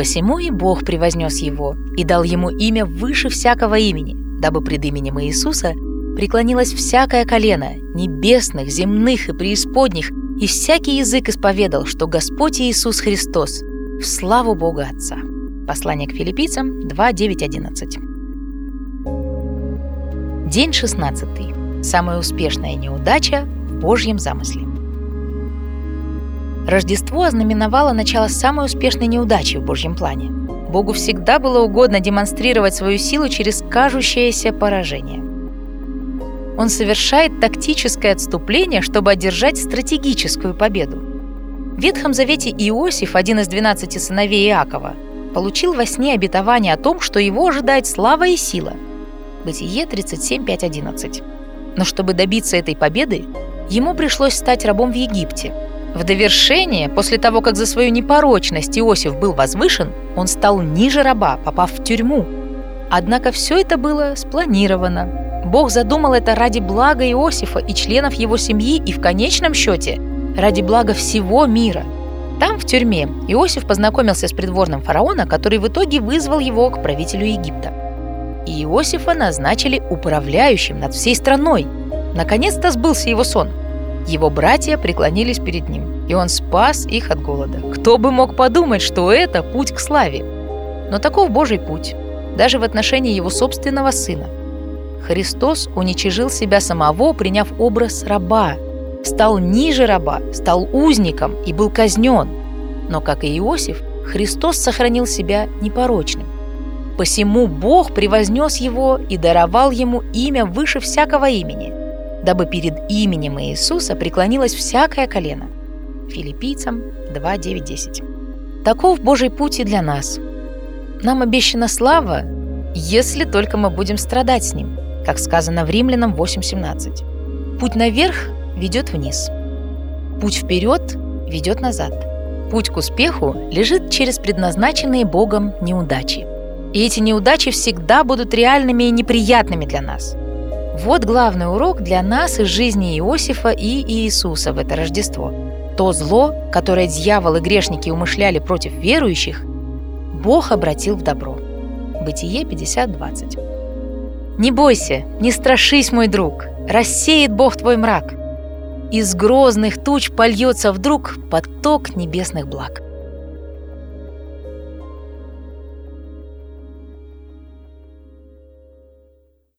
Посему и Бог превознес его и дал ему имя выше всякого имени, дабы пред именем Иисуса преклонилось всякое колено, небесных, земных и преисподних, и всякий язык исповедал, что Господь Иисус Христос в славу Бога Отца. Послание к филиппийцам 2, 9, 11. День 16. Самая успешная неудача в Божьем замысле. Рождество ознаменовало начало самой успешной неудачи в Божьем плане. Богу всегда было угодно демонстрировать свою силу через кажущееся поражение. Он совершает тактическое отступление, чтобы одержать стратегическую победу. В Ветхом Завете Иосиф, один из 12 сыновей Иакова, получил во сне обетование о том, что его ожидает слава и сила. Бытие 37, 5, 11. Но чтобы добиться этой победы, ему пришлось стать рабом в Египте – в довершение, после того, как за свою непорочность Иосиф был возвышен, он стал ниже раба, попав в тюрьму. Однако все это было спланировано. Бог задумал это ради блага Иосифа и членов его семьи и в конечном счете ради блага всего мира. Там, в тюрьме, Иосиф познакомился с придворным фараона, который в итоге вызвал его к правителю Египта. И Иосифа назначили управляющим над всей страной. Наконец-то сбылся его сон – его братья преклонились перед ним, и он спас их от голода. Кто бы мог подумать, что это путь к славе? Но таков Божий путь, даже в отношении его собственного сына. Христос уничижил себя самого, приняв образ раба, стал ниже раба, стал узником и был казнен. Но, как и Иосиф, Христос сохранил себя непорочным. Посему Бог превознес его и даровал ему имя выше всякого имени – дабы перед именем Иисуса преклонилось всякое колено. Филиппийцам 2, 9, 10. Таков Божий путь и для нас. Нам обещана слава, если только мы будем страдать с Ним, как сказано в Римлянам 8.17. Путь наверх ведет вниз. Путь вперед ведет назад. Путь к успеху лежит через предназначенные Богом неудачи. И эти неудачи всегда будут реальными и неприятными для нас – вот главный урок для нас из жизни Иосифа и Иисуса в это Рождество. То зло, которое дьявол и грешники умышляли против верующих, Бог обратил в добро. Бытие 50.20 Не бойся, не страшись, мой друг, рассеет Бог твой мрак. Из грозных туч польется вдруг поток небесных благ.